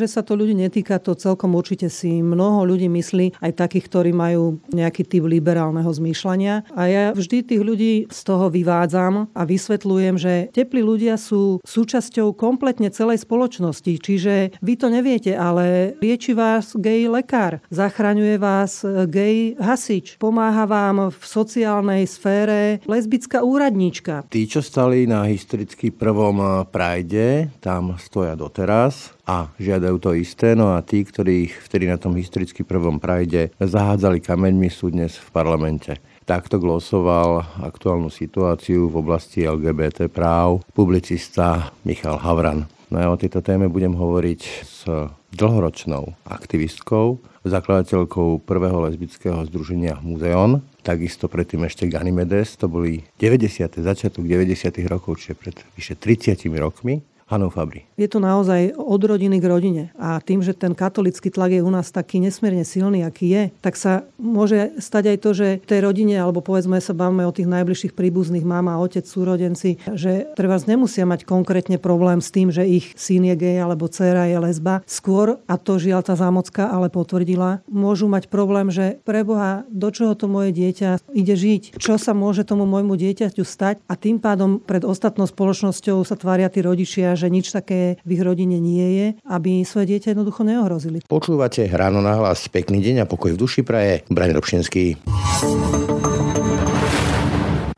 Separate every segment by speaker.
Speaker 1: že sa to ľudí netýka, to celkom určite si mnoho ľudí myslí, aj takých, ktorí majú nejaký typ liberálneho zmýšľania. A ja vždy tých ľudí z toho vyvádzam a vysvetľujem, že teplí ľudia sú súčasťou kompletne celej spoločnosti. Čiže vy to neviete, ale lieči vás gay lekár, zachraňuje vás gay hasič, pomáha vám v sociálnej sfére lesbická úradníčka.
Speaker 2: Tí, čo stali na historicky prvom prajde, tam stoja doteraz a žiadajú to isté. No a tí, ktorí ich vtedy na tom historicky prvom prajde zahádzali kameňmi, sú dnes v parlamente. Takto glosoval aktuálnu situáciu v oblasti LGBT práv publicista Michal Havran. No ja o tejto téme budem hovoriť s dlhoročnou aktivistkou, zakladateľkou prvého lesbického združenia Muzeon, takisto predtým ešte Ganymedes, to boli 90. začiatok 90. rokov, čiže pred vyše 30 rokmi. Hanou Fabri.
Speaker 1: Je to naozaj od rodiny k rodine. A tým, že ten katolický tlak je u nás taký nesmierne silný, aký je, tak sa môže stať aj to, že tej rodine, alebo povedzme sa bavíme o tých najbližších príbuzných, mama, otec, súrodenci, že treba nemusia mať konkrétne problém s tým, že ich syn je gej alebo dcéra je lesba. Skôr, a to žiaľ tá zámocka ale potvrdila, môžu mať problém, že preboha, do čoho to moje dieťa ide žiť, čo sa môže tomu môjmu dieťaťu stať a tým pádom pred ostatnou spoločnosťou sa tvária tí rodičia, že nič také v ich rodine nie je, aby svoje dieťa jednoducho neohrozili.
Speaker 2: Počúvate ráno na hlas. Pekný deň a pokoj v duši praje. Brani Robšinský.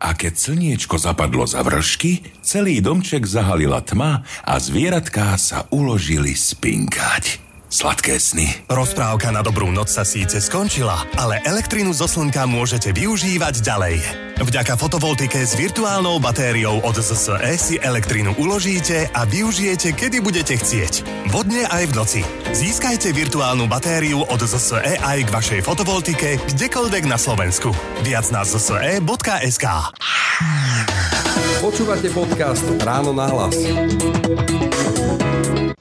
Speaker 3: A keď slniečko zapadlo za vršky, celý domček zahalila tma a zvieratká sa uložili spinkať. Sladké sny.
Speaker 4: Rozprávka na dobrú noc sa síce skončila, ale elektrínu zo slnka môžete využívať ďalej. Vďaka fotovoltike s virtuálnou batériou od ZSE si elektrínu uložíte a využijete, kedy budete chcieť. Vodne aj v noci. Získajte virtuálnu batériu od ZSE aj k vašej fotovoltike kdekoľvek na Slovensku. Viac na zse.sk
Speaker 5: Počúvate podcast Ráno na hlas.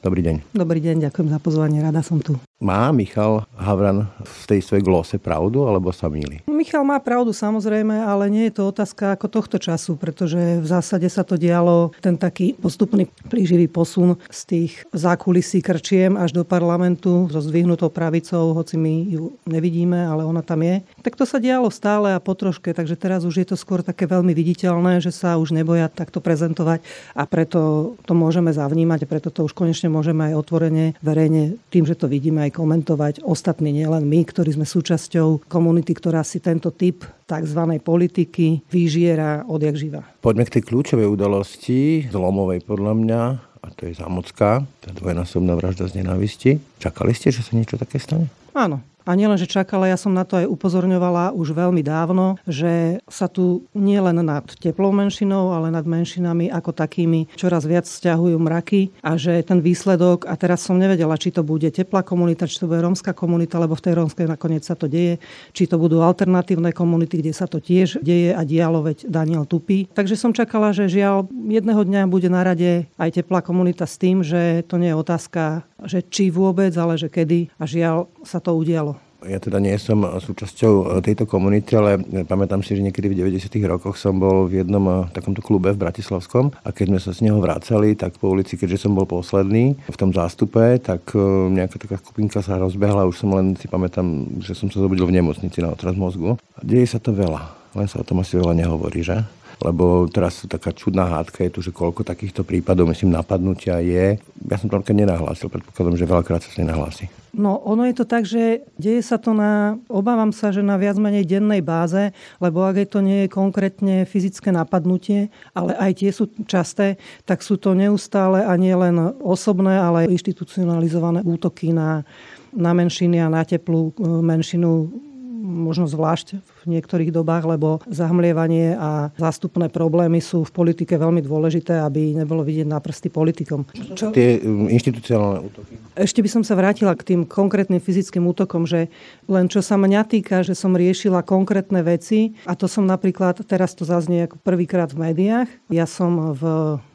Speaker 2: Dobrý deň.
Speaker 1: Dobrý deň, ďakujem za pozvanie, rada som tu.
Speaker 2: Má Michal Havran v tej svojej glose pravdu, alebo sa míli?
Speaker 1: Michal má pravdu samozrejme, ale nie je to otázka ako tohto času, pretože v zásade sa to dialo ten taký postupný plíživý posun z tých zákulisí krčiem až do parlamentu so zdvihnutou pravicou, hoci my ju nevidíme, ale ona tam je. Tak to sa dialo stále a potroške, takže teraz už je to skôr také veľmi viditeľné, že sa už neboja takto prezentovať a preto to môžeme zavnímať a preto to už konečne môžeme aj otvorene, verejne, tým, že to vidíme aj komentovať ostatní, nielen my, ktorí sme súčasťou komunity, ktorá si tento typ tzv. politiky vyžiera odjak živa.
Speaker 2: Poďme k tej kľúčovej udalosti, zlomovej podľa mňa, a to je Zamocká, tá dvojnásobná vražda z nenávisti. Čakali ste, že sa niečo také stane?
Speaker 1: Áno, a nielen, že čakala, ja som na to aj upozorňovala už veľmi dávno, že sa tu nie len nad teplou menšinou, ale nad menšinami ako takými čoraz viac vzťahujú mraky a že ten výsledok, a teraz som nevedela, či to bude teplá komunita, či to bude rómska komunita, lebo v tej rómskej nakoniec sa to deje, či to budú alternatívne komunity, kde sa to tiež deje a dialo, veď Daniel Tupí. Takže som čakala, že žiaľ jedného dňa bude na rade aj teplá komunita s tým, že to nie je otázka, že či vôbec, ale že kedy a žiaľ sa to udialo.
Speaker 2: Ja teda nie som súčasťou e, tejto komunity, ale pamätám si, že niekedy v 90. rokoch som bol v jednom e, takomto klube v Bratislavskom a keď sme sa z neho vrácali, tak po ulici, keďže som bol posledný v tom zástupe, tak nejaká taká skupinka sa rozbehla, už som len si pamätám, že som sa zobudil v nemocnici na otraz mozgu. Deje sa to veľa, len sa o tom asi veľa nehovorí, že? Lebo teraz taká čudná hádka je tu, že koľko takýchto prípadov, myslím, napadnutia je. Ja som to nenahlásil, predpokladom, že veľakrát sa nehlási.
Speaker 1: No, ono je to tak, že deje sa to na, obávam sa, že na viac menej dennej báze, lebo ak je to nie je konkrétne fyzické napadnutie, ale aj tie sú časté, tak sú to neustále a nie len osobné, ale aj institucionalizované útoky na, na menšiny a na teplú e, menšinu možno zvlášť v niektorých dobách, lebo zahmlievanie a zástupné problémy sú v politike veľmi dôležité, aby nebolo vidieť na prsty politikom.
Speaker 2: Čo? Tie um, inštitucionálne útoky.
Speaker 1: Ešte by som sa vrátila k tým konkrétnym fyzickým útokom, že len čo sa mňa týka, že som riešila konkrétne veci a to som napríklad, teraz to zaznie ako prvýkrát v médiách. Ja som v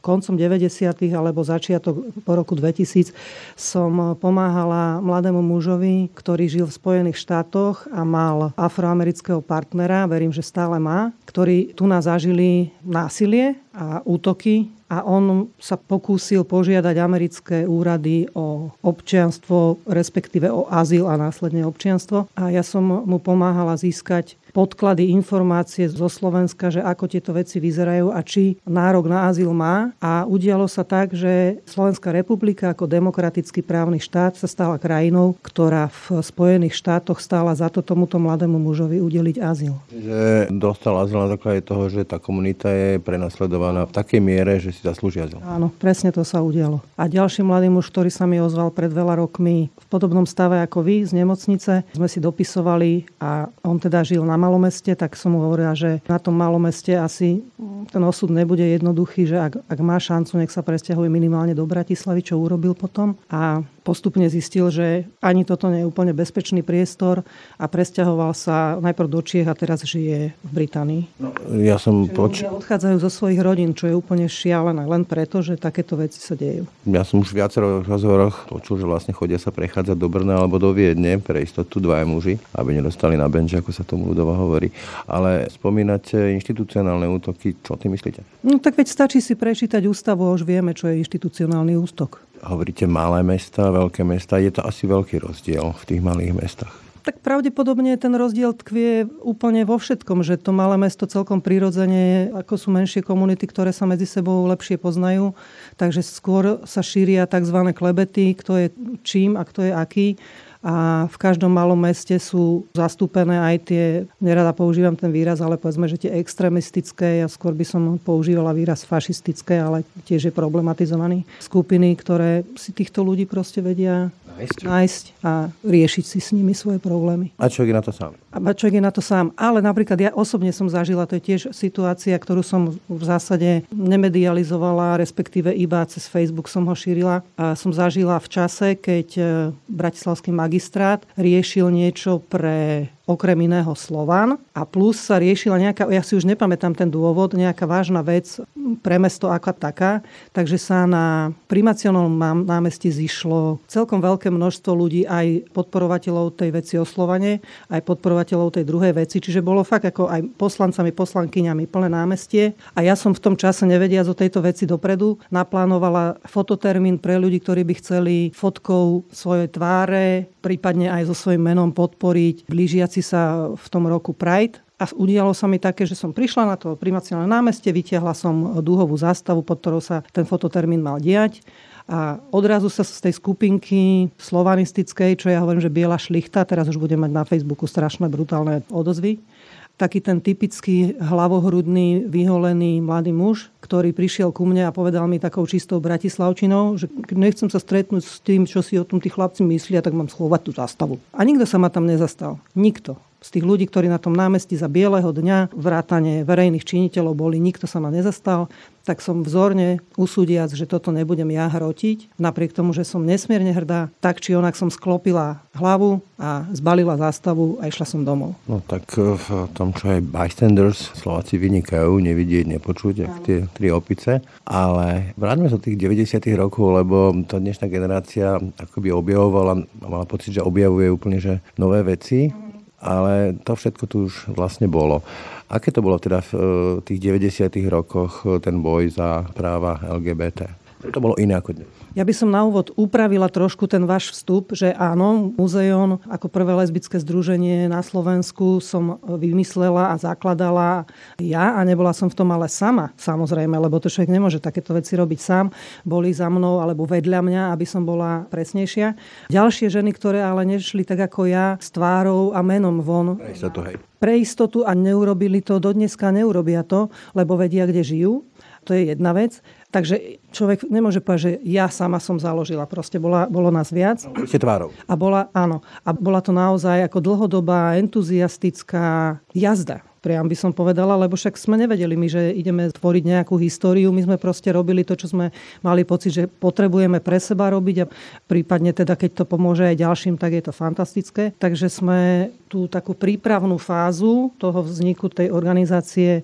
Speaker 1: koncom 90. alebo začiatok po roku 2000 som pomáhala mladému mužovi, ktorý žil v Spojených štátoch a mal afroamerického partnera, verím, že stále má, ktorí tu nás zažili násilie a útoky a on sa pokúsil požiadať americké úrady o občianstvo, respektíve o azyl a následne občianstvo. A ja som mu pomáhala získať podklady, informácie zo Slovenska, že ako tieto veci vyzerajú a či nárok na azyl má. A udialo sa tak, že Slovenská republika ako demokratický právny štát sa stala krajinou, ktorá v Spojených štátoch stála za to tomuto mladému mužovi udeliť azyl.
Speaker 2: Že dostal azyl na základe toho, že tá komunita je prenasledovaná v takej miere, že si zaslúži azyl.
Speaker 1: Áno, presne to sa udialo. A ďalší mladý muž, ktorý sa mi ozval pred veľa rokmi v podobnom stave ako vy z nemocnice, sme si dopisovali a on teda žil na malomeste, tak som mu hovorila, že na tom malomeste asi ten osud nebude jednoduchý, že ak, ak má šancu, nech sa presťahuje minimálne do Bratislavy, čo urobil potom. A postupne zistil, že ani toto nie je úplne bezpečný priestor a presťahoval sa najprv do Čiech a teraz žije v Británii.
Speaker 2: No, ja som poč-
Speaker 1: odchádzajú zo svojich rodín, čo je úplne šialené, len preto, že takéto veci sa dejú.
Speaker 2: Ja som už v viacero rozhovoroch počul, že vlastne chodia sa prechádzať do Brna alebo do Viedne pre istotu dvaja muži, aby nedostali na benč, ako sa tomu ľudovo hovorí. Ale spomínate inštitucionálne útoky, čo ty myslíte?
Speaker 1: No tak veď stačí si prečítať ústavu a už vieme, čo je inštitucionálny ústok.
Speaker 2: Hovoríte malé mesta, veľké mesta. Je to asi veľký rozdiel v tých malých mestách.
Speaker 1: Tak pravdepodobne ten rozdiel tkvie úplne vo všetkom, že to malé mesto celkom prirodzene, ako sú menšie komunity, ktoré sa medzi sebou lepšie poznajú, takže skôr sa šíria tzv. klebety, kto je čím a kto je aký a v každom malom meste sú zastúpené aj tie, nerada používam ten výraz, ale povedzme, že tie extremistické, ja skôr by som používala výraz fašistické, ale tiež je problematizovaný, skupiny, ktoré si týchto ľudí proste vedia nájsť, nájsť a riešiť si s nimi svoje problémy.
Speaker 2: A človek je na to sám.
Speaker 1: A človek je na to sám. Ale napríklad ja osobne som zažila, to je tiež situácia, ktorú som v zásade nemedializovala, respektíve iba cez Facebook som ho šírila. A som zažila v čase, keď e, Bratislavský magistrát riešil niečo pre okrem iného Slovan. A plus sa riešila nejaká, ja si už nepamätám ten dôvod, nejaká vážna vec pre mesto ako taká, takže sa na primacionálnom námestí zišlo celkom veľké množstvo ľudí, aj podporovateľov tej veci o Slovane, aj podporovateľov tej druhej veci, čiže bolo fakt ako aj poslancami, poslankyňami plné námestie. A ja som v tom čase nevedia o tejto veci dopredu, naplánovala fototermín pre ľudí, ktorí by chceli fotkou svojej tváre, prípadne aj so svojím menom podporiť blížiaci blížiaci sa v tom roku Pride a udialo sa mi také, že som prišla na to primaciálne námestie, vytiahla som dúhovú zástavu, pod ktorou sa ten fototermín mal diať a odrazu sa z tej skupinky slovanistickej, čo ja hovorím, že biela šlichta, teraz už budem mať na Facebooku strašné brutálne odozvy, taký ten typický hlavohrudný, vyholený mladý muž, ktorý prišiel ku mne a povedal mi takou čistou bratislavčinou, že nechcem sa stretnúť s tým, čo si o tom tí chlapci myslia, tak mám schovať tú zastavu. A nikto sa ma tam nezastal. Nikto z tých ľudí, ktorí na tom námestí za bieleho dňa vrátane verejných činiteľov boli, nikto sa ma nezastal, tak som vzorne usúdiac, že toto nebudem ja hrotiť. Napriek tomu, že som nesmierne hrdá, tak či onak som sklopila hlavu a zbalila zástavu a išla som domov.
Speaker 2: No tak v tom, čo je bystanders, Slováci vynikajú, nevidieť, nepočuť, ak tie tri opice. Ale vráťme sa tých 90 rokov, lebo tá dnešná generácia akoby objavovala, mala pocit, že objavuje úplne že nové veci ale to všetko tu už vlastne bolo. Aké to bolo teda v e, tých 90. rokoch e, ten boj za práva LGBT? To bolo iné ako dnes.
Speaker 1: Ja by som na úvod upravila trošku ten váš vstup, že áno, Muzeón ako prvé lesbické združenie na Slovensku som vymyslela a zakladala ja a nebola som v tom ale sama, samozrejme, lebo to človek nemôže takéto veci robiť sám. Boli za mnou alebo vedľa mňa, aby som bola presnejšia. Ďalšie ženy, ktoré ale nešli tak ako ja s tvárou a menom von.
Speaker 2: Pre istotu, hej.
Speaker 1: Pre istotu a neurobili to, dodneska neurobia to, lebo vedia, kde žijú. To je jedna vec. Takže človek nemôže povedať, že ja sama som založila. Proste bola, bolo nás viac.
Speaker 2: Ste.
Speaker 1: A bola, áno. A bola to naozaj ako dlhodobá, entuziastická jazda priam by som povedala, lebo však sme nevedeli my, že ideme tvoriť nejakú históriu. My sme proste robili to, čo sme mali pocit, že potrebujeme pre seba robiť a prípadne teda, keď to pomôže aj ďalším, tak je to fantastické. Takže sme tú takú prípravnú fázu toho vzniku tej organizácie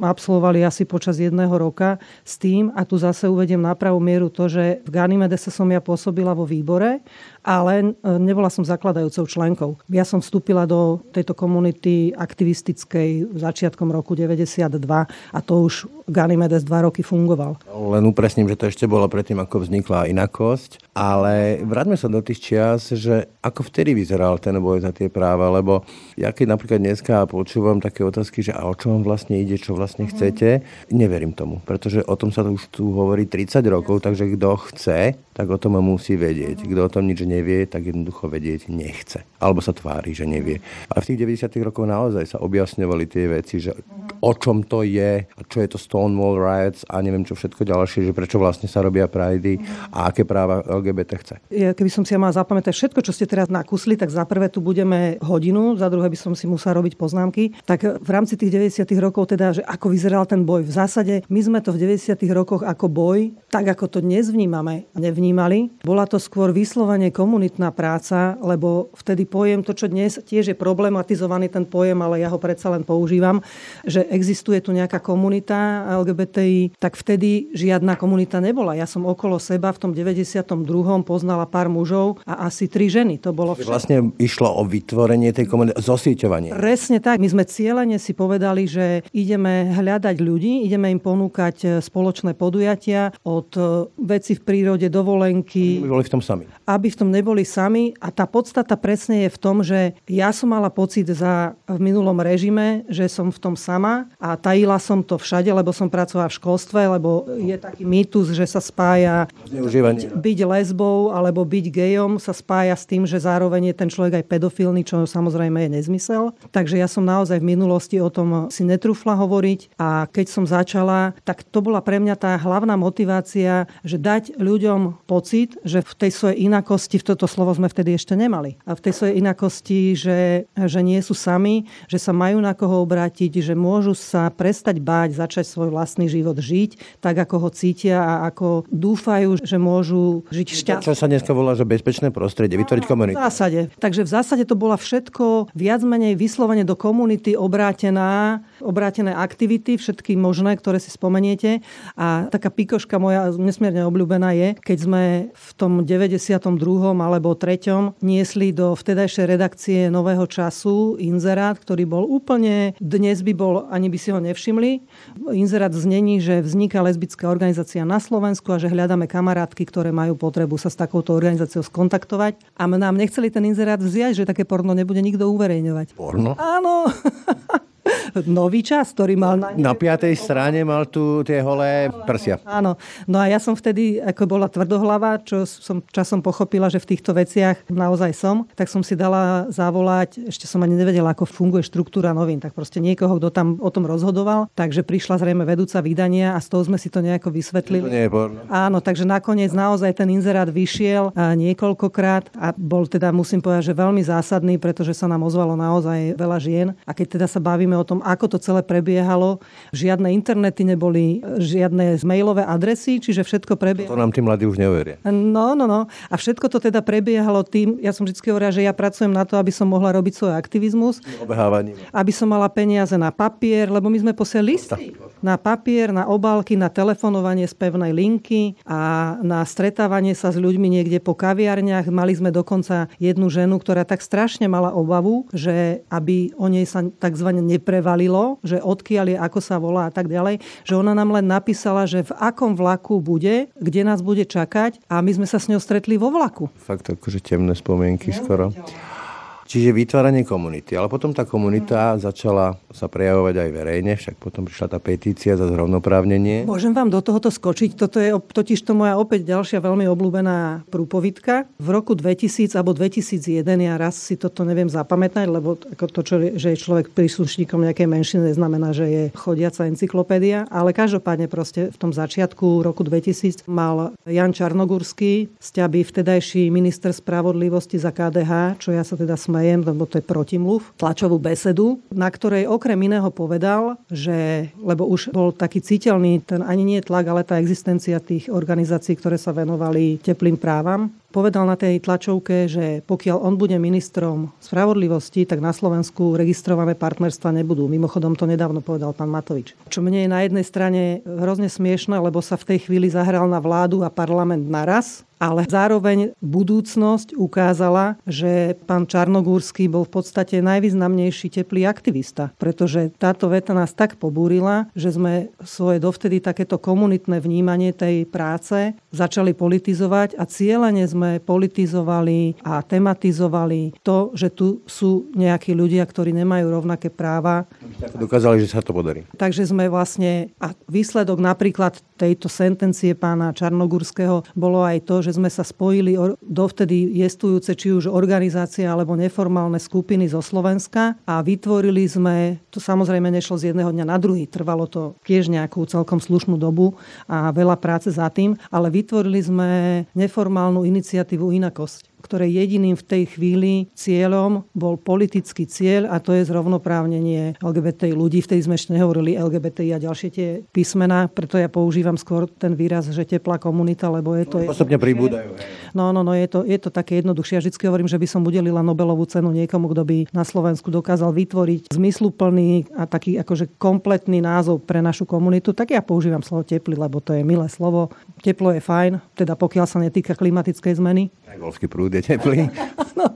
Speaker 1: absolvovali asi počas jedného roka s tým, a tu zase uvediem na pravú mieru to, že v Ganimede sa som ja pôsobila vo výbore ale e, nebola som zakladajúcou členkou. Ja som vstúpila do tejto komunity aktivistickej začiatkom roku 92 a to už Ganymedes dva roky fungoval.
Speaker 2: Len upresním, že to ešte bolo predtým, ako vznikla inakosť, ale vráťme sa do tých čias, že ako vtedy vyzeral ten boj za tie práva, lebo ja keď napríklad dneska počúvam také otázky, že a o čo vám vlastne ide, čo vlastne chcete, neverím tomu, pretože o tom sa to už tu hovorí 30 rokov, takže kto chce, tak o tom musí vedieť. Kto o tom nič nevie, tak jednoducho vedieť nechce. Alebo sa tvári, že nevie. A v tých 90. rokoch naozaj sa objasňovali tie veci, že o čom to je, a čo je to Stonewall Riots a neviem čo všetko ďalšie, že prečo vlastne sa robia prajdy a aké práva LGBT chce.
Speaker 1: Ja, keby som si ja mal zapamätať všetko, čo ste teraz nakusli, tak za prvé tu budeme hodinu, za druhé by som si musel robiť poznámky. Tak v rámci tých 90. rokov teda, že ako vyzeral ten boj. V zásade my sme to v 90. rokoch ako boj, tak ako to dnes vnímame, nevnímame vnímali. Bola to skôr vyslovene komunitná práca, lebo vtedy pojem, to čo dnes tiež je problematizovaný ten pojem, ale ja ho predsa len používam, že existuje tu nejaká komunita LGBTI, tak vtedy žiadna komunita nebola. Ja som okolo seba v tom 92. poznala pár mužov a asi tri ženy. To bolo
Speaker 2: všetko. Vlastne išlo o vytvorenie tej komunity, zosieťovanie.
Speaker 1: Presne tak. My sme cieľene si povedali, že ideme hľadať ľudí, ideme im ponúkať spoločné podujatia od veci v prírode, dovolenky, dovolenky.
Speaker 2: Aby boli v tom sami.
Speaker 1: Aby v tom neboli sami. A tá podstata presne je v tom, že ja som mala pocit za, v minulom režime, že som v tom sama a tajila som to všade, lebo som pracovala v školstve, lebo je taký mýtus, že sa spája byť lesbou alebo byť gejom sa spája s tým, že zároveň je ten človek aj pedofilný, čo samozrejme je nezmysel. Takže ja som naozaj v minulosti o tom si netrúfla hovoriť a keď som začala, tak to bola pre mňa tá hlavná motivácia, že dať ľuďom pocit, že v tej svojej inakosti, v toto slovo sme vtedy ešte nemali, a v tej svojej inakosti, že, že nie sú sami, že sa majú na koho obrátiť, že môžu sa prestať báť, začať svoj vlastný život žiť, tak ako ho cítia a ako dúfajú, že môžu žiť šťastne.
Speaker 2: Čo sa dneska volá, že bezpečné prostredie, vytvoriť komunitu.
Speaker 1: V zásade. Takže v zásade to bola všetko viac menej vyslovene do komunity obrátená, obrátené aktivity, všetky možné, ktoré si spomeniete. A taká pikoška moja nesmierne obľúbená je, keď sme sme v tom 92. alebo 3. niesli do vtedajšej redakcie Nového času inzerát, ktorý bol úplne, dnes by bol, ani by si ho nevšimli. Inzerát znení, že vzniká lesbická organizácia na Slovensku a že hľadáme kamarátky, ktoré majú potrebu sa s takouto organizáciou skontaktovať. A nám nechceli ten inzerát vziať, že také porno nebude nikto uverejňovať.
Speaker 2: Porno?
Speaker 1: Áno. nový čas, ktorý mal...
Speaker 2: Na, na piatej strane mal tu tie holé prsia.
Speaker 1: Áno. No a ja som vtedy, ako bola tvrdohlava, čo som časom pochopila, že v týchto veciach naozaj som, tak som si dala zavolať, ešte som ani nevedela, ako funguje štruktúra novín, tak proste niekoho, kto tam o tom rozhodoval. Takže prišla zrejme vedúca vydania a z toho sme si to nejako vysvetlili.
Speaker 2: To nie je
Speaker 1: Áno, takže nakoniec naozaj ten inzerát vyšiel niekoľkokrát a bol teda, musím povedať, že veľmi zásadný, pretože sa nám ozvalo naozaj veľa žien. A keď teda sa bavíme o tom, ako to celé prebiehalo. Žiadne internety neboli, žiadne mailové adresy, čiže všetko prebiehalo.
Speaker 2: To nám tí mladí už neuveria.
Speaker 1: No, no, no. A všetko to teda prebiehalo tým, ja som vždy hovorila, že ja pracujem na to, aby som mohla robiť svoj aktivizmus.
Speaker 2: Obehávaním.
Speaker 1: Aby som mala peniaze na papier, lebo my sme posielali listy. Na papier, na obálky, na telefonovanie z pevnej linky a na stretávanie sa s ľuďmi niekde po kaviarniach. Mali sme dokonca jednu ženu, ktorá tak strašne mala obavu, že aby o nej sa tzv. Valilo, že odkiaľ je, ako sa volá a tak ďalej, že ona nám len napísala, že v akom vlaku bude, kde nás bude čakať a my sme sa s ňou stretli vo vlaku.
Speaker 2: Fakt akože temné spomienky skoro. Čiže vytváranie komunity. Ale potom tá komunita začala sa prejavovať aj verejne, však potom prišla tá petícia za zrovnoprávnenie.
Speaker 1: Môžem vám do tohoto skočiť? Toto je totiž to moja opäť ďalšia veľmi obľúbená prúpovitka. V roku 2000 alebo 2001, ja raz si toto neviem zapamätať, lebo ako to, čo, že je človek príslušníkom nejakej menšiny, neznamená, že je chodiaca encyklopédia. Ale každopádne proste v tom začiatku roku 2000 mal Jan Čarnogurský, sťaby vtedajší minister spravodlivosti za KDH, čo ja sa teda sm- smejem, lebo to je protimluv, tlačovú besedu, na ktorej okrem iného povedal, že, lebo už bol taký citeľný ten ani nie tlak, ale tá existencia tých organizácií, ktoré sa venovali teplým právam, povedal na tej tlačovke, že pokiaľ on bude ministrom spravodlivosti, tak na Slovensku registrované partnerstva nebudú. Mimochodom to nedávno povedal pán Matovič. Čo mne je na jednej strane hrozne smiešne, lebo sa v tej chvíli zahral na vládu a parlament naraz ale zároveň budúcnosť ukázala, že pán Čarnogórsky bol v podstate najvýznamnejší teplý aktivista, pretože táto veta nás tak pobúrila, že sme svoje dovtedy takéto komunitné vnímanie tej práce začali politizovať a cieľene sme politizovali a tematizovali to, že tu sú nejakí ľudia, ktorí nemajú rovnaké práva.
Speaker 2: Dokázali, že sa to podarí.
Speaker 1: Takže sme vlastne, a výsledok napríklad tejto sentencie pána Čarnogurského bolo aj to, že sme sa spojili dovtedy jestujúce či už organizácie alebo neformálne skupiny zo Slovenska a vytvorili sme, to samozrejme nešlo z jedného dňa na druhý, trvalo to tiež nejakú celkom slušnú dobu a veľa práce za tým, ale vytvorili sme neformálnu iniciatívu Inakosť ktoré jediným v tej chvíli cieľom bol politický cieľ a to je zrovnoprávnenie LGBT ľudí. Vtedy sme ešte nehovorili LGBT a ďalšie tie písmená, preto ja používam skôr ten výraz, že teplá komunita, lebo je to...
Speaker 2: Postupne pribúdajú.
Speaker 1: No, no, no, je to, je to také jednoduchšie. Ja vždy hovorím, že by som udelila Nobelovú cenu niekomu, kto by na Slovensku dokázal vytvoriť zmysluplný a taký akože kompletný názov pre našu komunitu, tak ja používam slovo teplý, lebo to je milé slovo. Teplo je fajn, teda pokiaľ sa netýka klimatickej zmeny.
Speaker 2: Golfský prúd je teplý.
Speaker 1: no,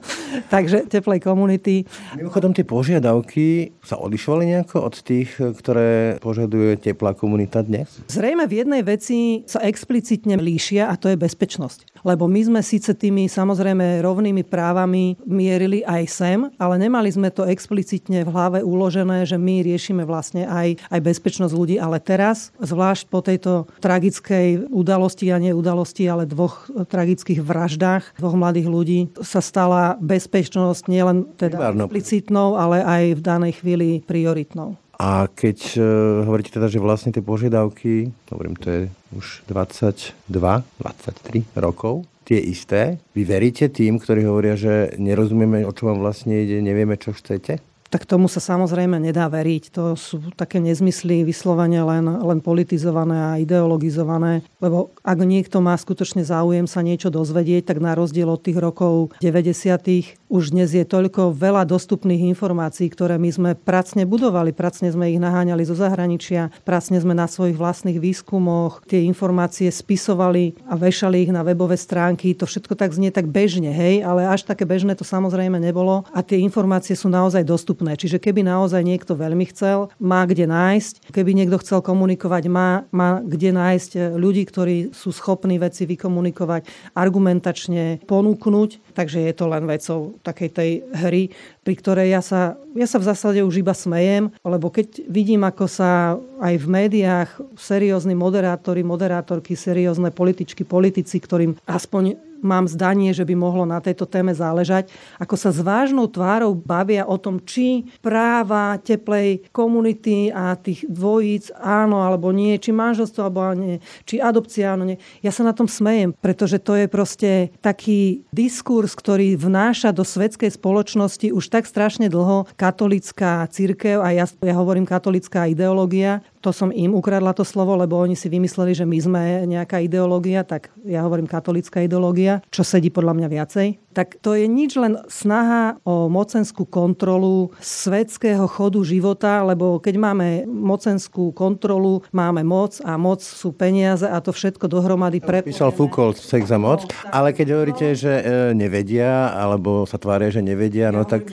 Speaker 1: takže teplej komunity.
Speaker 2: Mimochodom, tie požiadavky sa odlišovali nejako od tých, ktoré požaduje teplá komunita dnes?
Speaker 1: Zrejme v jednej veci sa explicitne líšia a to je bezpečnosť. Lebo my sme síce tými samozrejme rovnými právami mierili aj sem, ale nemali sme to explicitne v hlave uložené, že my riešime vlastne aj, aj bezpečnosť ľudí. Ale teraz, zvlášť po tejto tragickej udalosti a nie udalosti, ale dvoch tragických vraždách dvoch mladých ľudí, sa stala bezpečnosť nielen teda explicitnou, ale aj v danej chvíli prioritnou.
Speaker 2: A keď uh, hovoríte teda, že vlastne tie požiadavky, hovorím, to je už 22, 23 rokov, tie isté, vy veríte tým, ktorí hovoria, že nerozumieme, o čo vám vlastne ide, nevieme, čo chcete?
Speaker 1: Tak tomu sa samozrejme nedá veriť. To sú také nezmysly vyslovene len, len politizované a ideologizované, lebo ak niekto má skutočne záujem sa niečo dozvedieť, tak na rozdiel od tých rokov 90. už dnes je toľko veľa dostupných informácií, ktoré my sme pracne budovali, pracne sme ich naháňali zo zahraničia, pracne sme na svojich vlastných výskumoch tie informácie spisovali a vešali ich na webové stránky. To všetko tak znie tak bežne, hej, ale až také bežné to samozrejme nebolo a tie informácie sú naozaj dostupné dostupné. Čiže keby naozaj niekto veľmi chcel, má kde nájsť. Keby niekto chcel komunikovať, má, má kde nájsť eh, ľudí, ktorí sú schopní veci vykomunikovať, argumentačne ponúknuť. Takže je to len vecou takej tej hry, pri ktorej ja sa, ja sa v zásade už iba smejem, lebo keď vidím, ako sa aj v médiách seriózni moderátori, moderátorky, seriózne političky, politici, ktorým aspoň mám zdanie, že by mohlo na tejto téme záležať, ako sa s vážnou tvárou bavia o tom, či práva teplej komunity a tých dvojíc áno alebo nie, či manželstvo alebo nie, či adopcia áno nie. Ja sa na tom smejem, pretože to je proste taký diskurs, ktorý vnáša do svetskej spoločnosti už tak strašne dlho katolická církev a ja, ja hovorím katolická ideológia, to som im ukradla to slovo, lebo oni si vymysleli, že my sme nejaká ideológia, tak ja hovorím katolická ideológia, čo sedí podľa mňa viacej. Tak to je nič len snaha o mocenskú kontrolu svetského chodu života, lebo keď máme mocenskú kontrolu, máme moc a moc sú peniaze a to všetko dohromady pre...
Speaker 2: Písal Foucault sex a moc, ale keď hovoríte, že e, nevedia, alebo sa tvária, že nevedia, no tak...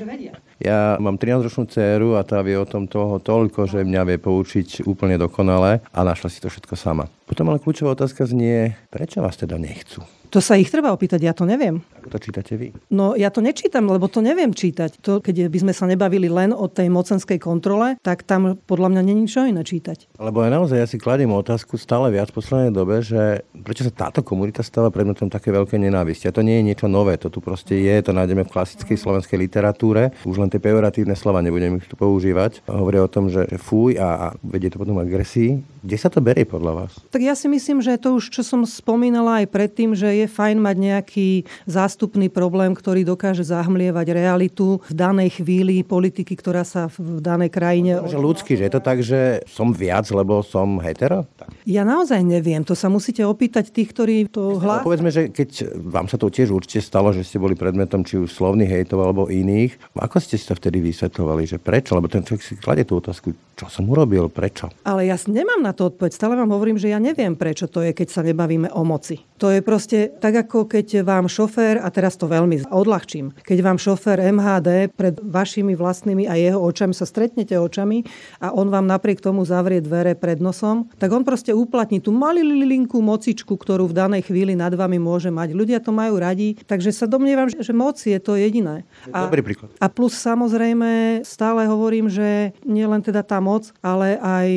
Speaker 2: Ja mám 13-ročnú dceru a tá vie o tom toho toľko, že mňa vie poučiť úplne dokonale a našla si to všetko sama. Potom ale kľúčová otázka znie, prečo vás teda nechcú?
Speaker 1: To sa ich treba opýtať, ja to neviem.
Speaker 2: Ako to čítate vy?
Speaker 1: No ja to nečítam, lebo to neviem čítať. To, keď by sme sa nebavili len o tej mocenskej kontrole, tak tam podľa mňa není čo iné čítať.
Speaker 2: Lebo ja naozaj ja si kladím otázku stále viac v poslednej dobe, že prečo sa táto komunita stáva predmetom také veľké nenávisti. A to nie je niečo nové, to tu proste je, to nájdeme v klasickej slovenskej literatúre. Už len tie pejoratívne slova nebudem ich tu používať. Hovoria o tom, že fuj a, a vedie to potom agresii. Kde sa to berie podľa vás?
Speaker 1: Tak ja si myslím, že to už, čo som spomínala aj predtým, že je je fajn mať nejaký zástupný problém, ktorý dokáže zahmlievať realitu v danej chvíli politiky, ktorá sa v danej krajine...
Speaker 2: Že ľudský, že je to tak, že som viac, lebo som hetero? Tak.
Speaker 1: Ja naozaj neviem, to sa musíte opýtať tých, ktorí to hlásia.
Speaker 2: Povedzme, že keď vám sa to tiež určite stalo, že ste boli predmetom či už slovných hejtov alebo iných, ako ste si to vtedy vysvetlovali, že prečo? Lebo ten človek si kladie tú otázku, čo som urobil, prečo?
Speaker 1: Ale ja nemám na to odpoveď. Stále vám hovorím, že ja neviem, prečo to je, keď sa nebavíme o moci. To je proste tak, ako keď vám šofér, a teraz to veľmi odľahčím, keď vám šofér MHD pred vašimi vlastnými a jeho očami sa stretnete očami a on vám napriek tomu zavrie dvere pred nosom, tak on proste uplatní tú malilinkú mocičku, ktorú v danej chvíli nad vami môže mať. Ľudia to majú radi, takže sa domnievam, že moc je to jediné.
Speaker 2: A, Dobrý príklad.
Speaker 1: A plus samozrejme stále hovorím, že nielen teda tá moc, ale aj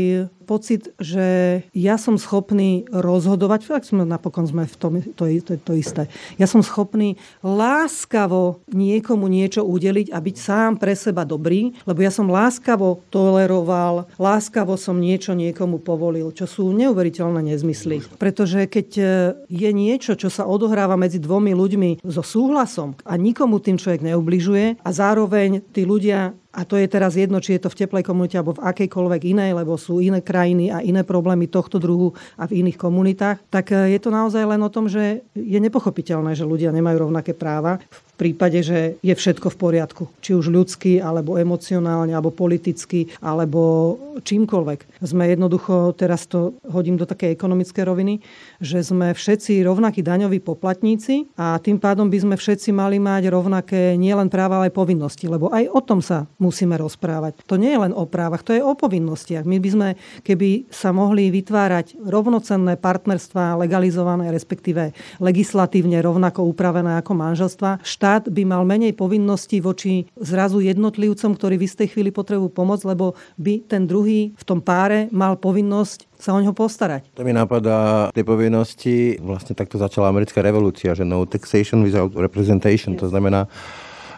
Speaker 1: pocit, že ja som schopný rozhodovať, tak sme napokon sme v tom, to, to, to isté. Ja som schopný láskavo niekomu niečo udeliť a byť sám pre seba dobrý, lebo ja som láskavo toleroval, láskavo som niečo niekomu povolil, čo sú neuveriteľné nezmysly. Pretože keď e, je niečo, čo sa odohráva medzi dvomi ľuďmi so súhlasom a nikomu tým človek neubližuje a zároveň tí ľudia a to je teraz jedno, či je to v teplej komunite alebo v akejkoľvek inej, lebo sú iné krajiny a iné problémy tohto druhu a v iných komunitách, tak e, je to naozaj len o tom, že je nepochopiteľné, že ľudia nemajú rovnaké práva prípade, že je všetko v poriadku. Či už ľudský, alebo emocionálne, alebo politicky, alebo čímkoľvek. Sme jednoducho, teraz to hodím do takej ekonomickej roviny, že sme všetci rovnakí daňoví poplatníci a tým pádom by sme všetci mali mať rovnaké nielen práva, ale aj povinnosti, lebo aj o tom sa musíme rozprávať. To nie je len o právach, to je o povinnostiach. My by sme, keby sa mohli vytvárať rovnocenné partnerstva legalizované, respektíve legislatívne rovnako upravené ako manželstva, štát štát by mal menej povinností voči zrazu jednotlivcom, ktorí v istej chvíli potrebujú pomoc, lebo by ten druhý v tom páre mal povinnosť sa o neho postarať.
Speaker 2: To mi napadá tie povinnosti, vlastne takto začala americká revolúcia, že no taxation without representation, to znamená,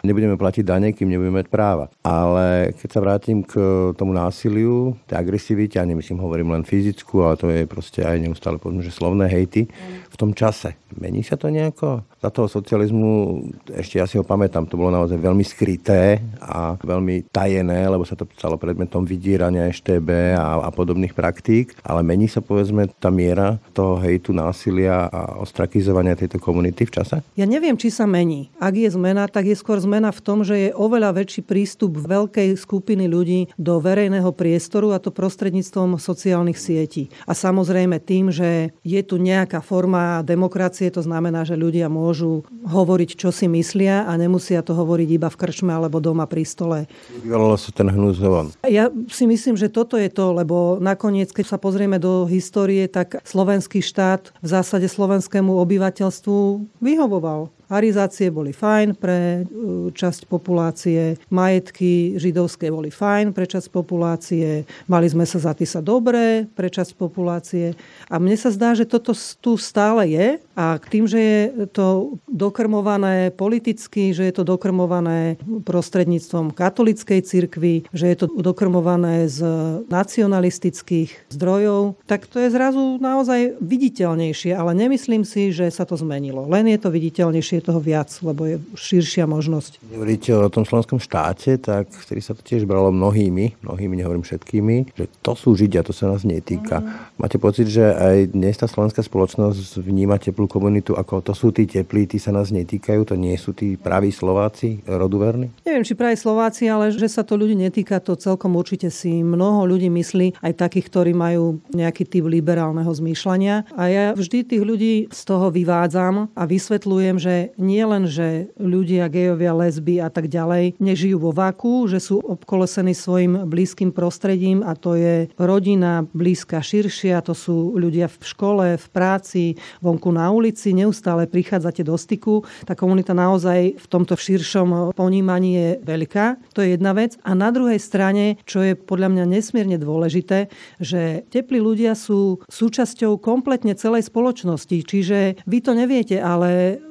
Speaker 2: nebudeme platiť dane, kým nebudeme mať práva. Ale keď sa vrátim k tomu násiliu, tej agresivite, a nemyslím, hovorím len fyzickú, ale to je proste aj neustále povedzme, že slovné hejty, v tom čase. Mení sa to nejako? Za toho socializmu, ešte ja si ho pamätám, to bolo naozaj veľmi skryté a veľmi tajené, lebo sa to stalo predmetom vydírania EŠTB a, a podobných praktík, ale mení sa povedzme tá miera toho hejtu, násilia a ostrakizovania tejto komunity v čase?
Speaker 1: Ja neviem, či sa mení. Ak je zmena, tak je skôr zmena v tom, že je oveľa väčší prístup veľkej skupiny ľudí do verejného priestoru a to prostredníctvom sociálnych sietí. A samozrejme tým, že je tu nejaká forma demokracie, to znamená, že ľudia môžu hovoriť, čo si myslia a nemusia to hovoriť iba v krčme alebo doma pri stole.
Speaker 2: Vyvolalo sa ten hnus.
Speaker 1: Ja si myslím, že toto je to, lebo nakoniec, keď sa pozrieme do histórie, tak slovenský štát v zásade slovenskému obyvateľstvu vyhovoval. Arizácie boli fajn pre uh, časť populácie, majetky židovské boli fajn pre časť populácie, mali sme sa za sa dobré pre časť populácie. A mne sa zdá, že toto tu stále je a k tým, že je to dokrmované politicky, že je to dokrmované prostredníctvom katolickej cirkvi, že je to dokrmované z nacionalistických zdrojov, tak to je zrazu naozaj viditeľnejšie, ale nemyslím si, že sa to zmenilo. Len je to viditeľnejšie je toho viac, lebo je širšia možnosť.
Speaker 2: Hovoríte o tom slovenskom štáte, tak vtedy sa to tiež bralo mnohými, mnohými, nehovorím všetkými, že to sú Židia, to sa nás netýka. Mm. Máte pocit, že aj dnes tá slovenská spoločnosť vníma teplú komunitu ako to sú tí teplí, tí sa nás netýkajú, to nie sú tí praví Slováci, roduverní?
Speaker 1: Neviem, či praví Slováci, ale že sa to ľudí netýka, to celkom určite si mnoho ľudí myslí, aj takých, ktorí majú nejaký typ liberálneho zmýšľania. A ja vždy tých ľudí z toho vyvádzam a vysvetľujem, že nie len, že ľudia, gejovia, lesby a tak ďalej nežijú vo vaku, že sú obkolesení svojim blízkym prostredím a to je rodina blízka širšia, to sú ľudia v škole, v práci, vonku na ulici, neustále prichádzate do styku. Tá komunita naozaj v tomto širšom ponímaní je veľká. To je jedna vec. A na druhej strane, čo je podľa mňa nesmierne dôležité, že teplí ľudia sú súčasťou kompletne celej spoločnosti. Čiže vy to neviete, ale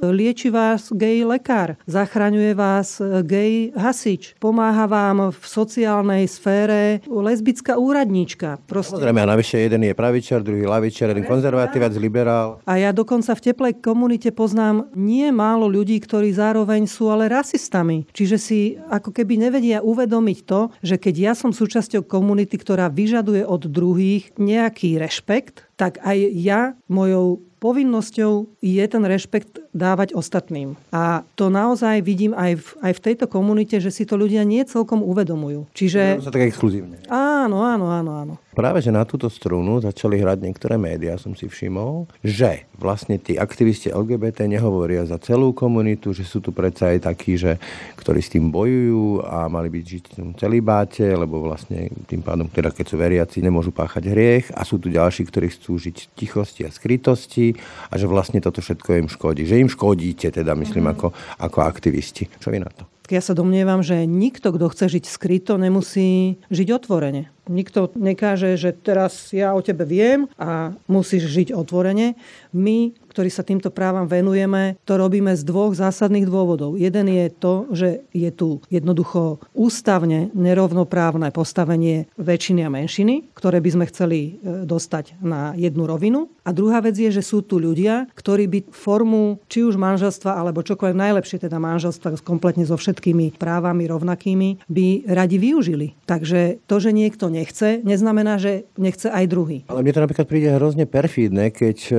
Speaker 1: lieči vás gej lekár, zachraňuje vás gej hasič, pomáha vám v sociálnej sfére lesbická úradníčka.
Speaker 2: Proste. Samozrejme, a navyše jeden je pravičar, druhý lavičar, jeden konzervatívec, liberál.
Speaker 1: A ja dokonca v teplej komunite poznám nie málo ľudí, ktorí zároveň sú ale rasistami. Čiže si ako keby nevedia uvedomiť to, že keď ja som súčasťou komunity, ktorá vyžaduje od druhých nejaký rešpekt, tak aj ja mojou povinnosťou je ten rešpekt dávať ostatným. A to naozaj vidím aj v, aj v tejto komunite, že si to ľudia nie celkom uvedomujú. Čiže...
Speaker 2: sa tak exkluzívne.
Speaker 1: Áno, áno, áno, áno.
Speaker 2: Práve, že na túto strunu začali hrať niektoré médiá, som si všimol, že vlastne tí aktivisti LGBT nehovoria za celú komunitu, že sú tu predsa aj takí, že, ktorí s tým bojujú a mali byť žiť v celibáte, lebo vlastne tým pádom, teda keď sú veriaci, nemôžu páchať hriech a sú tu ďalší, ktorí chcú žiť v tichosti a skrytosti a že vlastne toto všetko im škodí. Že im škodíte, teda myslím, mm. ako, ako aktivisti. Čo vy na to?
Speaker 1: Ja sa domnievam, že nikto, kto chce žiť skryto, nemusí žiť otvorene. Nikto nekáže, že teraz ja o tebe viem a musíš žiť otvorene. My, ktorí sa týmto právam venujeme, to robíme z dvoch zásadných dôvodov. Jeden je to, že je tu jednoducho ústavne nerovnoprávne postavenie väčšiny a menšiny, ktoré by sme chceli e, dostať na jednu rovinu. A druhá vec je, že sú tu ľudia, ktorí by formu či už manželstva alebo čokoľvek najlepšie teda manželstva kompletne so všetkými právami rovnakými by radi využili. Takže to, že niekto nie nechce, neznamená, že nechce aj druhý.
Speaker 2: Ale mne to napríklad príde hrozne perfídne, keď e,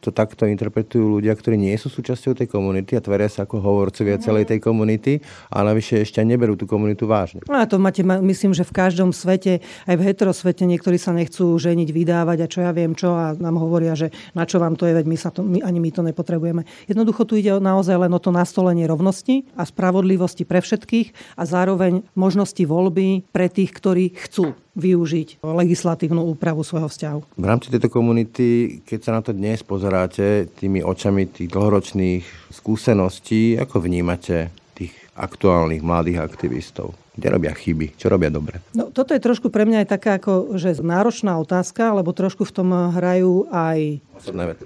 Speaker 2: to takto interpretujú ľudia, ktorí nie sú súčasťou tej komunity a tveria sa ako hovorcovia mm. celej tej komunity a navyše ešte neberú tú komunitu vážne.
Speaker 1: No a to máte, myslím, že v každom svete, aj v heterosvete, niektorí sa nechcú ženiť, vydávať a čo ja viem čo a nám hovoria, že na čo vám to je, veď my, sa to, my ani my to nepotrebujeme. Jednoducho tu ide naozaj len o to nastolenie rovnosti a spravodlivosti pre všetkých a zároveň možnosti voľby pre tých, ktorí chcú využiť legislatívnu úpravu svojho vzťahu.
Speaker 2: V rámci tejto komunity, keď sa na to dnes pozeráte tými očami tých dlhoročných skúseností, ako vnímate tých aktuálnych mladých aktivistov? Kde robia chyby? Čo robia dobre?
Speaker 1: No, toto je trošku pre mňa aj taká ako, že náročná otázka, lebo trošku v tom hrajú aj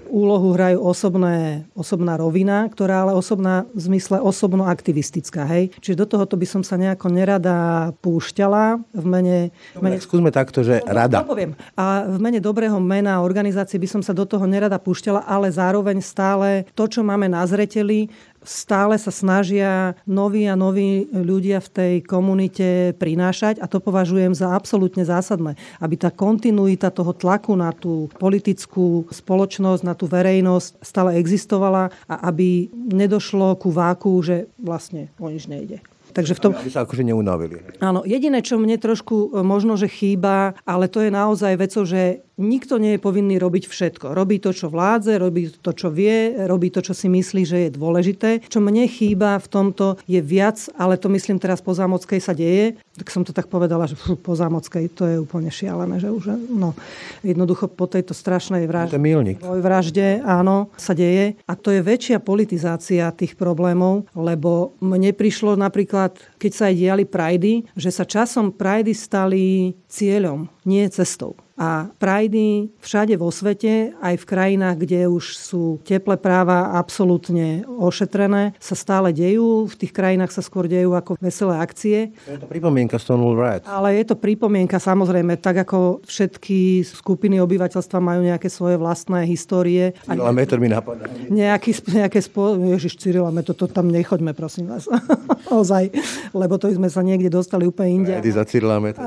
Speaker 1: úlohu hrajú osobné, osobná rovina, ktorá ale osobná v zmysle osobno aktivistická. Hej? Čiže do tohoto by som sa nejako nerada púšťala v mene...
Speaker 2: Dobre, mene... skúsme takto, že no, rada.
Speaker 1: To poviem. A v mene dobrého mena organizácie by som sa do toho nerada púšťala, ale zároveň stále to, čo máme na zreteli, stále sa snažia noví a noví ľudia v tej komunite prinášať a to považujem za absolútne zásadné, aby tá kontinuita toho tlaku na tú politickú spoločnosť, na tú verejnosť stále existovala a aby nedošlo ku váku, že vlastne o nič nejde.
Speaker 2: Takže v tom... Aby sa akože neunavili.
Speaker 1: Áno, jediné, čo mne trošku e, možno, že chýba, ale to je naozaj vecou, že nikto nie je povinný robiť všetko. Robí to, čo vládze, robí to, čo vie, robí to, čo si myslí, že je dôležité. Čo mne chýba v tomto je viac, ale to myslím teraz po Zámockej sa deje. Tak som to tak povedala, že fú, po Zámockej to je úplne šialené, že už no, jednoducho po tejto strašnej vražde, vražde áno, sa deje. A to je väčšia politizácia tých problémov, lebo mne prišlo napríklad napríklad, keď sa aj diali prajdy, že sa časom prajdy stali cieľom, nie cestou. A prajdy všade vo svete, aj v krajinách, kde už sú teple práva absolútne ošetrené, sa stále dejú. V tých krajinách sa skôr dejú ako veselé akcie.
Speaker 2: Je to pripomienka Stonewall Rights.
Speaker 1: Ale je to pripomienka samozrejme, tak ako všetky skupiny obyvateľstva majú nejaké svoje vlastné histórie.
Speaker 2: Cyrila Metod mi napadá.
Speaker 1: Nejaký, nejaké spo... Ježiš, Cyrila Metod, to tam nechoďme, prosím vás. Ozaj, lebo to sme sa niekde dostali úplne inde.
Speaker 2: Prajdy za Cyrila Metod.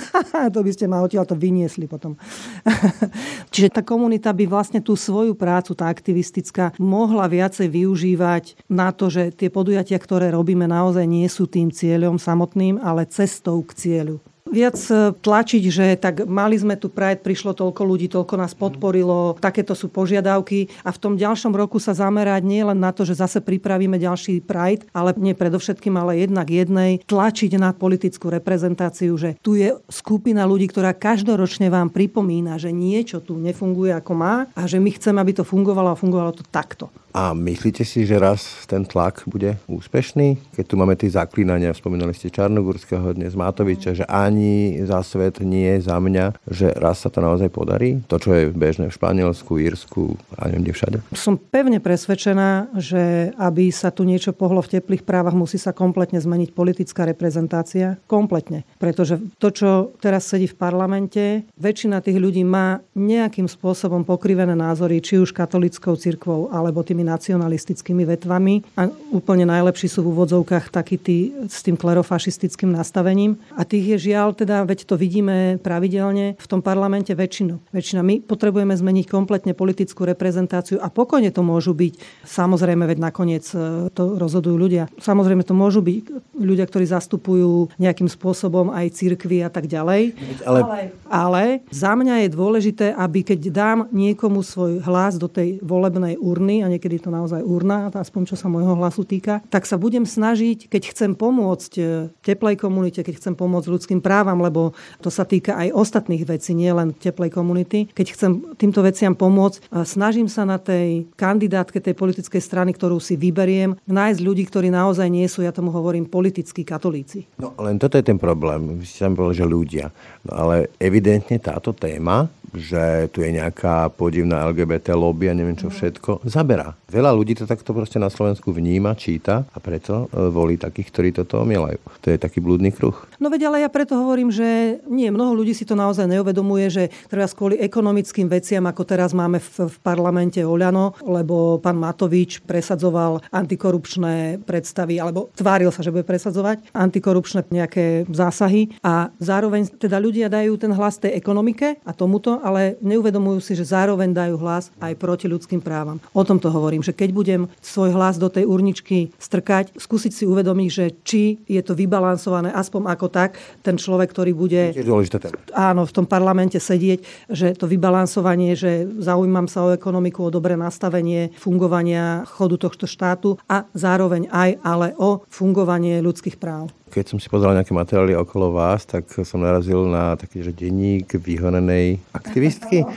Speaker 1: to by ste ma odtiaľ to vyniesli potom. Čiže tá komunita by vlastne tú svoju prácu, tá aktivistická, mohla viacej využívať na to, že tie podujatia, ktoré robíme, naozaj nie sú tým cieľom samotným, ale cestou k cieľu viac e, tlačiť, že tak mali sme tu Pride, prišlo toľko ľudí, toľko nás podporilo, takéto sú požiadavky a v tom ďalšom roku sa zamerať nie len na to, že zase pripravíme ďalší Pride, ale nie predovšetkým, ale jednak jednej, tlačiť na politickú reprezentáciu, že tu je skupina ľudí, ktorá každoročne vám pripomína, že niečo tu nefunguje ako má a že my chceme, aby to fungovalo a fungovalo to takto.
Speaker 2: A myslíte si, že raz ten tlak bude úspešný? Keď tu máme tie zaklínania, spomínali ste Čarnogurského, dnes Matoviča, že ani za svet nie za mňa, že raz sa to naozaj podarí? To, čo je bežné v Španielsku, Írsku a neviem kde všade?
Speaker 1: Som pevne presvedčená, že aby sa tu niečo pohlo v teplých právach, musí sa kompletne zmeniť politická reprezentácia. Kompletne. Pretože to, čo teraz sedí v parlamente, väčšina tých ľudí má nejakým spôsobom pokrivené názory, či už katolickou cirkvou alebo tými nacionalistickými vetvami a úplne najlepší sú v úvodzovkách takí tí s tým klerofašistickým nastavením. A tých je žiaľ, teda veď to vidíme pravidelne v tom parlamente väčšinu. Väčšina. My potrebujeme zmeniť kompletne politickú reprezentáciu a pokojne to môžu byť, samozrejme, veď nakoniec e, to rozhodujú ľudia. Samozrejme to môžu byť ľudia, ktorí zastupujú nejakým spôsobom aj cirkvy a tak ďalej. Ale... ale, ale za mňa je dôležité, aby keď dám niekomu svoj hlas do tej volebnej urny, a niekedy to naozaj urna, aspoň čo sa môjho hlasu týka, tak sa budem snažiť, keď chcem pomôcť e, teplej komunite, keď chcem pomôcť ľudským právam, lebo to sa týka aj ostatných vecí, nie len teplej komunity, keď chcem týmto veciam pomôcť, snažím sa na tej kandidátke tej politickej strany, ktorú si vyberiem, nájsť ľudí, ktorí naozaj nie sú, ja tomu hovorím, politickí katolíci.
Speaker 2: No len toto je ten problém. Vy ste tam povedali, že ľudia. No ale evidentne táto téma že tu je nejaká podivná LGBT lobby a neviem čo všetko, zaberá. Veľa ľudí to takto proste na Slovensku vníma, číta a preto e, volí takých, ktorí toto omielajú. To je taký blúdny kruh.
Speaker 1: No veď ale ja preto hovorím, že nie, mnoho ľudí si to naozaj neuvedomuje, že treba kvôli ekonomickým veciam, ako teraz máme v, v parlamente Oľano, lebo pán Matovič presadzoval antikorupčné predstavy, alebo tváril sa, že bude presadzovať antikorupčné nejaké zásahy a zároveň teda ľudia dajú ten hlas tej ekonomike a tomuto ale neuvedomujú si, že zároveň dajú hlas aj proti ľudským právam. O tom to hovorím, že keď budem svoj hlas do tej urničky strkať, skúsiť si uvedomiť, že či je to vybalansované aspoň ako tak, ten človek, ktorý bude áno, v tom parlamente sedieť, že to vybalansovanie, že zaujímam sa o ekonomiku, o dobré nastavenie fungovania chodu tohto štátu a zároveň aj ale o fungovanie ľudských práv.
Speaker 2: Keď som si pozeral nejaké materiály okolo vás, tak som narazil na taký, že denník vyhorenej aktivistky.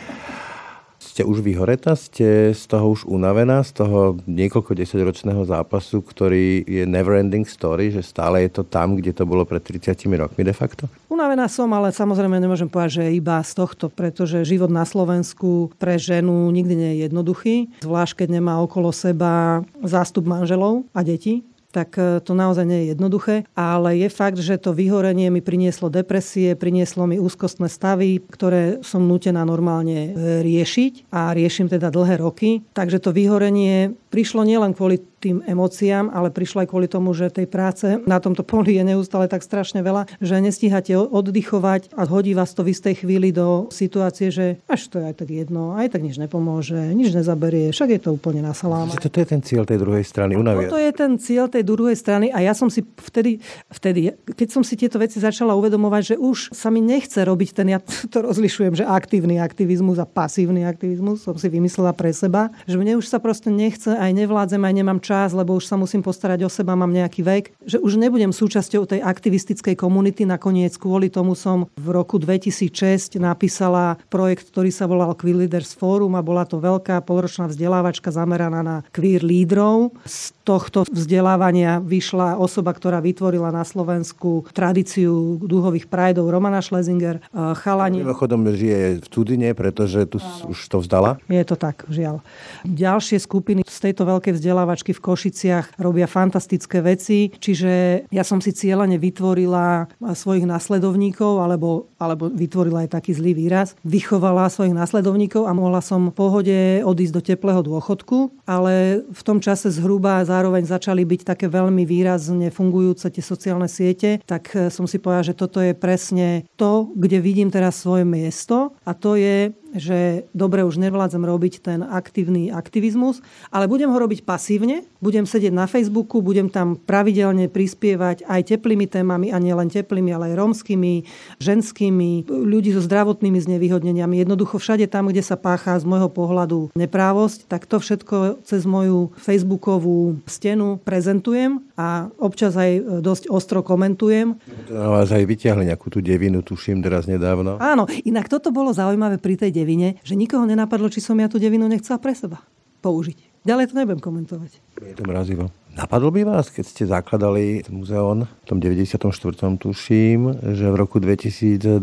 Speaker 2: Ste už vyhoretá? Ste z toho už unavená? Z toho niekoľko desaťročného zápasu, ktorý je never ending story, že stále je to tam, kde to bolo pred 30 rokmi de facto?
Speaker 1: Unavená som, ale samozrejme nemôžem povedať, že iba z tohto, pretože život na Slovensku pre ženu nikdy nie je jednoduchý. Zvlášť, keď nemá okolo seba zástup manželov a detí tak e, to naozaj nie je jednoduché. Ale je fakt, že to vyhorenie mi prinieslo depresie, prinieslo mi úzkostné stavy, ktoré som nutená normálne e, riešiť a riešim teda dlhé roky. Takže to vyhorenie prišlo nielen kvôli tým emóciám, ale prišlo aj kvôli tomu, že tej práce na tomto poli je neustále tak strašne veľa, že nestíhate oddychovať a hodí vás to v istej chvíli do situácie, že až to je aj tak jedno, aj tak nič nepomôže, nič nezaberie, však je to úplne na saláme.
Speaker 2: Toto je ten cieľ tej druhej strany, unavia.
Speaker 1: To je ten cieľ tej druhej strany a ja som si vtedy, vtedy, keď som si tieto veci začala uvedomovať, že už sa mi nechce robiť ten, ja to rozlišujem, že aktívny aktivizmus a pasívny aktivizmus som si vymyslela pre seba, že mne už sa proste nechce, aj nevládzem, aj nemám čas, lebo už sa musím postarať o seba, mám nejaký vek, že už nebudem súčasťou tej aktivistickej komunity. Nakoniec kvôli tomu som v roku 2006 napísala projekt, ktorý sa volal Queer Leaders Forum a bola to veľká polročná vzdelávačka zameraná na queer lídrov. Z tohto vzdelávania vyšla osoba, ktorá vytvorila na Slovensku tradíciu dúhových prajdov Romana Schlesinger. Eh, chalani...
Speaker 2: Mimochodom žije v Tudine, pretože tu už to vzdala?
Speaker 1: Je to tak, žiaľ. Ďalšie skupiny z tejto veľkej vzdelávačky v Košiciach robia fantastické veci, čiže ja som si cieľane vytvorila svojich nasledovníkov, alebo, alebo vytvorila aj taký zlý výraz, vychovala svojich nasledovníkov a mohla som v pohode odísť do teplého dôchodku, ale v tom čase zhruba zároveň začali byť také veľmi výrazne fungujúce tie sociálne siete, tak som si povedala, že toto je presne to, kde vidím teraz svoje miesto. A to je že dobre, už nevládzem robiť ten aktívny aktivizmus, ale budem ho robiť pasívne, budem sedieť na Facebooku, budem tam pravidelne prispievať aj teplými témami, a nielen teplými, ale aj rómskymi, ženskými, ľudí so zdravotnými znevýhodneniami. Jednoducho všade tam, kde sa páchá z môjho pohľadu neprávosť, tak to všetko cez moju Facebookovú stenu prezentujem a občas aj dosť ostro komentujem.
Speaker 2: To vás aj vyťahli nejakú tú devinu, tuším, teraz nedávno.
Speaker 1: Áno, inak toto bolo zaujímavé pri tej devine, že nikoho nenapadlo, či som ja tú devinu nechcela pre seba použiť. Ďalej to nebudem komentovať.
Speaker 2: Je to mrazivo. Napadlo by vás, keď ste zakladali muzeón v tom 94. tuším, že v roku 2022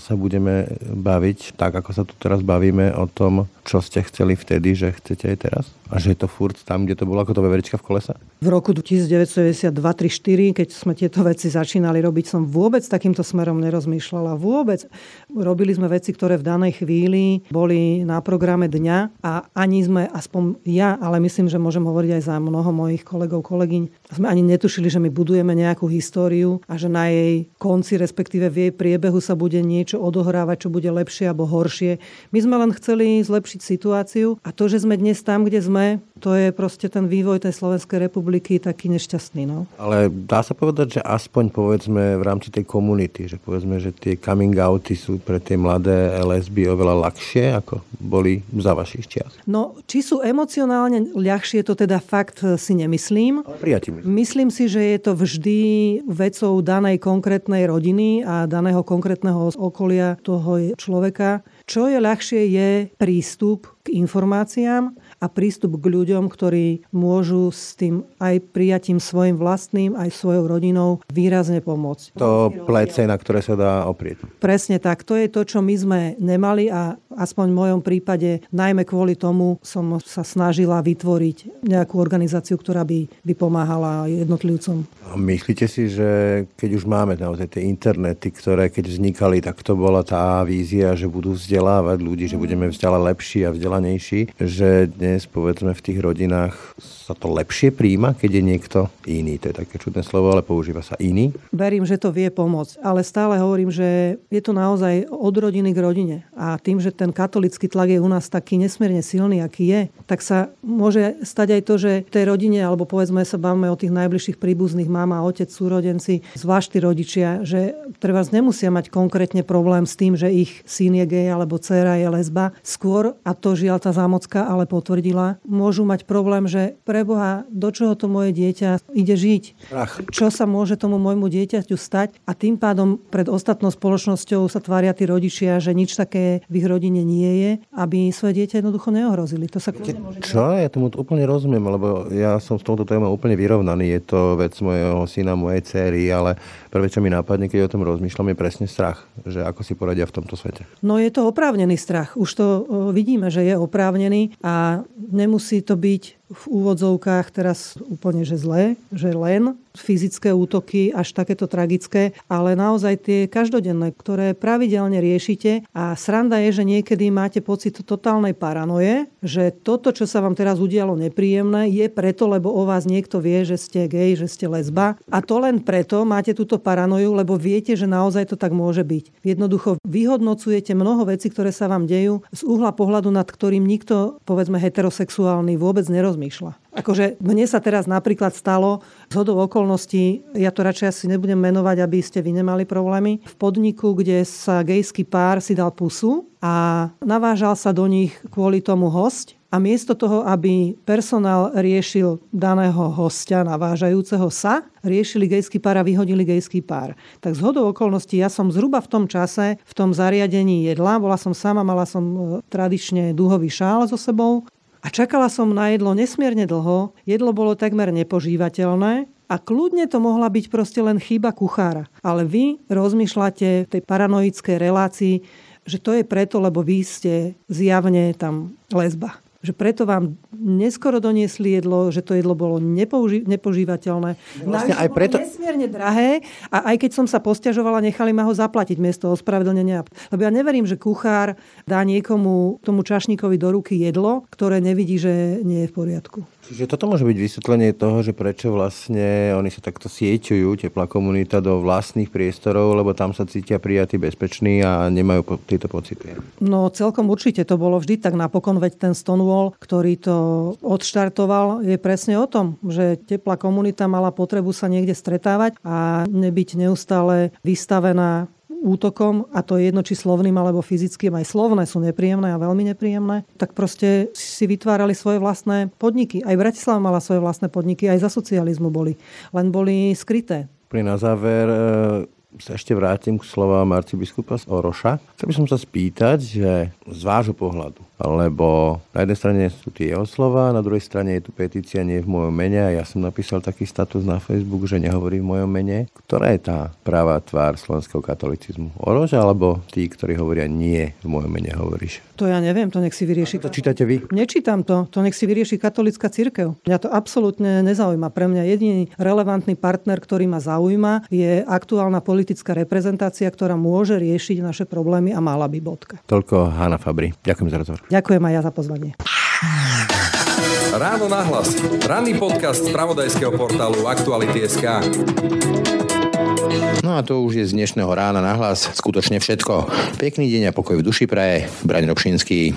Speaker 2: sa budeme baviť tak, ako sa tu teraz bavíme o tom, čo ste chceli vtedy, že chcete aj teraz? A že je to furt tam, kde to bolo ako to veverička v kolesa?
Speaker 1: V roku 1992 3 keď sme tieto veci začínali robiť, som vôbec takýmto smerom nerozmýšľala. Vôbec. Robili sme veci, ktoré v danej chvíli boli na programe dňa a ani sme, aspoň ja, ale myslím, že môžem hovoriť aj za mnoho mojich kolegov, kolegyň, sme ani netušili, že my budujeme nejakú históriu a že na jej konci, respektíve v jej priebehu sa bude niečo odohrávať, čo bude lepšie alebo horšie. My sme len chceli zlepšiť situáciu a to, že sme dnes tam, kde sme to je proste ten vývoj tej Slovenskej republiky taký nešťastný. No.
Speaker 2: Ale dá sa povedať, že aspoň povedzme v rámci tej komunity, že povedzme, že tie coming outy sú pre tie mladé lesby oveľa ľahšie, ako boli za vašich čias.
Speaker 1: No, či sú emocionálne ľahšie, to teda fakt si nemyslím.
Speaker 2: Prijatím.
Speaker 1: Myslím si, že je to vždy vecou danej konkrétnej rodiny a daného konkrétneho okolia toho človeka. Čo je ľahšie, je prístup k informáciám a prístup k ľuďom, ktorí môžu s tým aj prijatím svojim vlastným, aj svojou rodinou výrazne pomôcť.
Speaker 2: To plece, na ktoré sa dá oprieť.
Speaker 1: Presne tak. To je to, čo my sme nemali a aspoň v mojom prípade najmä kvôli tomu som sa snažila vytvoriť nejakú organizáciu, ktorá by, by pomáhala jednotlivcom.
Speaker 2: A myslíte si, že keď už máme naozaj tie internety, ktoré keď vznikali, tak to bola tá vízia, že budú vzdelávať ľudí, že budeme vzdelať lepší a vzdelanejší, že dnes dnes, povedzme, v tých rodinách sa to lepšie príjma, keď je niekto iný. To je také čudné slovo, ale používa sa iný.
Speaker 1: Verím, že to vie pomôcť, ale stále hovorím, že je to naozaj od rodiny k rodine. A tým, že ten katolický tlak je u nás taký nesmierne silný, aký je, tak sa môže stať aj to, že tej rodine, alebo povedzme sa bavíme o tých najbližších príbuzných, mama, otec, súrodenci, zvlášť tí rodičia, že treba nemusia mať konkrétne problém s tým, že ich syn je gej alebo dcera je lesba. Skôr, a to žiaľ tá zámocka ale potvrdila, môžu mať problém, že preboha, do čoho to moje dieťa ide žiť?
Speaker 2: Ach.
Speaker 1: Čo sa môže tomu môjmu dieťaťu stať? A tým pádom pred ostatnou spoločnosťou sa tvária tí rodičia, že nič také v ich rodine nie je, aby svoje dieťa jednoducho neohrozili. To sa
Speaker 2: Čo? Ja tomu úplne rozumiem, lebo ja som s touto témou úplne vyrovnaný. Je to vec mojho syna, mojej céry, ale prvé, čo mi napadne, keď o tom rozmýšľam, je presne strach, že ako si poradia v tomto svete.
Speaker 1: No je to oprávnený strach. Už to vidíme, že je oprávnený a nemusí to byť v úvodzovkách teraz úplne že zlé, že len fyzické útoky až takéto tragické, ale naozaj tie každodenné, ktoré pravidelne riešite a sranda je, že niekedy máte pocit totálnej paranoje, že toto, čo sa vám teraz udialo nepríjemné, je preto, lebo o vás niekto vie, že ste gej, že ste lesba a to len preto máte túto paranoju, lebo viete, že naozaj to tak môže byť. Jednoducho vyhodnocujete mnoho vecí, ktoré sa vám dejú z uhla pohľadu, nad ktorým nikto, povedzme heterosexuálny, vôbec nerozmýšľa. Akože mne sa teraz napríklad stalo z hodou okolností, ja to radšej asi nebudem menovať, aby ste vy nemali problémy, v podniku, kde sa gejský pár si dal pusu a navážal sa do nich kvôli tomu host a miesto toho, aby personál riešil daného hostia navážajúceho sa, riešili gejský pár a vyhodili gejský pár. Tak z hodou okolností ja som zhruba v tom čase, v tom zariadení jedla, bola som sama, mala som e, tradične dúhový šál so sebou a čakala som na jedlo nesmierne dlho, jedlo bolo takmer nepožívateľné a kľudne to mohla byť proste len chyba kuchára. Ale vy rozmýšľate v tej paranoickej relácii, že to je preto, lebo vy ste zjavne tam lesba že preto vám neskoro doniesli jedlo, že to jedlo bolo nepouži- nepožívateľné. Vlastne aj preto... nesmierne drahé a aj keď som sa posťažovala, nechali ma ho zaplatiť miesto ospravedlnenia. Lebo ja neverím, že kuchár dá niekomu, tomu čašníkovi do ruky jedlo, ktoré nevidí, že nie je v poriadku.
Speaker 2: Čiže toto môže byť vysvetlenie toho, že prečo vlastne oni sa takto sieťujú, teplá komunita, do vlastných priestorov, lebo tam sa cítia prijatí bezpeční a nemajú po- tieto pocity.
Speaker 1: No celkom určite to bolo vždy tak napokon, veď ten Stonewall, ktorý to odštartoval, je presne o tom, že teplá komunita mala potrebu sa niekde stretávať a nebyť neustále vystavená útokom, a to je jedno či slovným alebo fyzickým, aj slovné sú nepríjemné a veľmi nepríjemné, tak proste si vytvárali svoje vlastné podniky. Aj Bratislava mala svoje vlastné podniky, aj za socializmu boli. Len boli skryté.
Speaker 2: Pri na záver, e, sa ešte vrátim k slovám arcibiskupa Oroša. Chcel by som sa spýtať, že z vášho pohľadu, lebo na jednej strane sú tie jeho slova, na druhej strane je tu petícia nie v mojom mene a ja som napísal taký status na Facebook, že nehovorí v mojom mene. Ktorá je tá práva tvár slovenského katolicizmu? Oroš alebo tí, ktorí hovoria nie v mojom mene hovoríš?
Speaker 1: To ja neviem, to nech si vyrieši.
Speaker 2: To čítate vy?
Speaker 1: Nečítam to, to nech si vyrieši katolická cirkev. Mňa to absolútne nezaujíma. Pre mňa jediný relevantný partner, ktorý ma zaujíma, je aktuálna politická reprezentácia, ktorá môže riešiť naše problémy a mala by bodka.
Speaker 2: Toľko Hanna Fabri. Ďakujem za rozhovor.
Speaker 1: Ďakujem aj ja za pozvanie.
Speaker 5: Ráno nahlas. Ranný podcast z pravodajského portálu Aktuality.sk.
Speaker 6: No a to už je z dnešného rána nahlas skutočne všetko. Pekný deň a pokoj v duši praje. Braň Robšinský.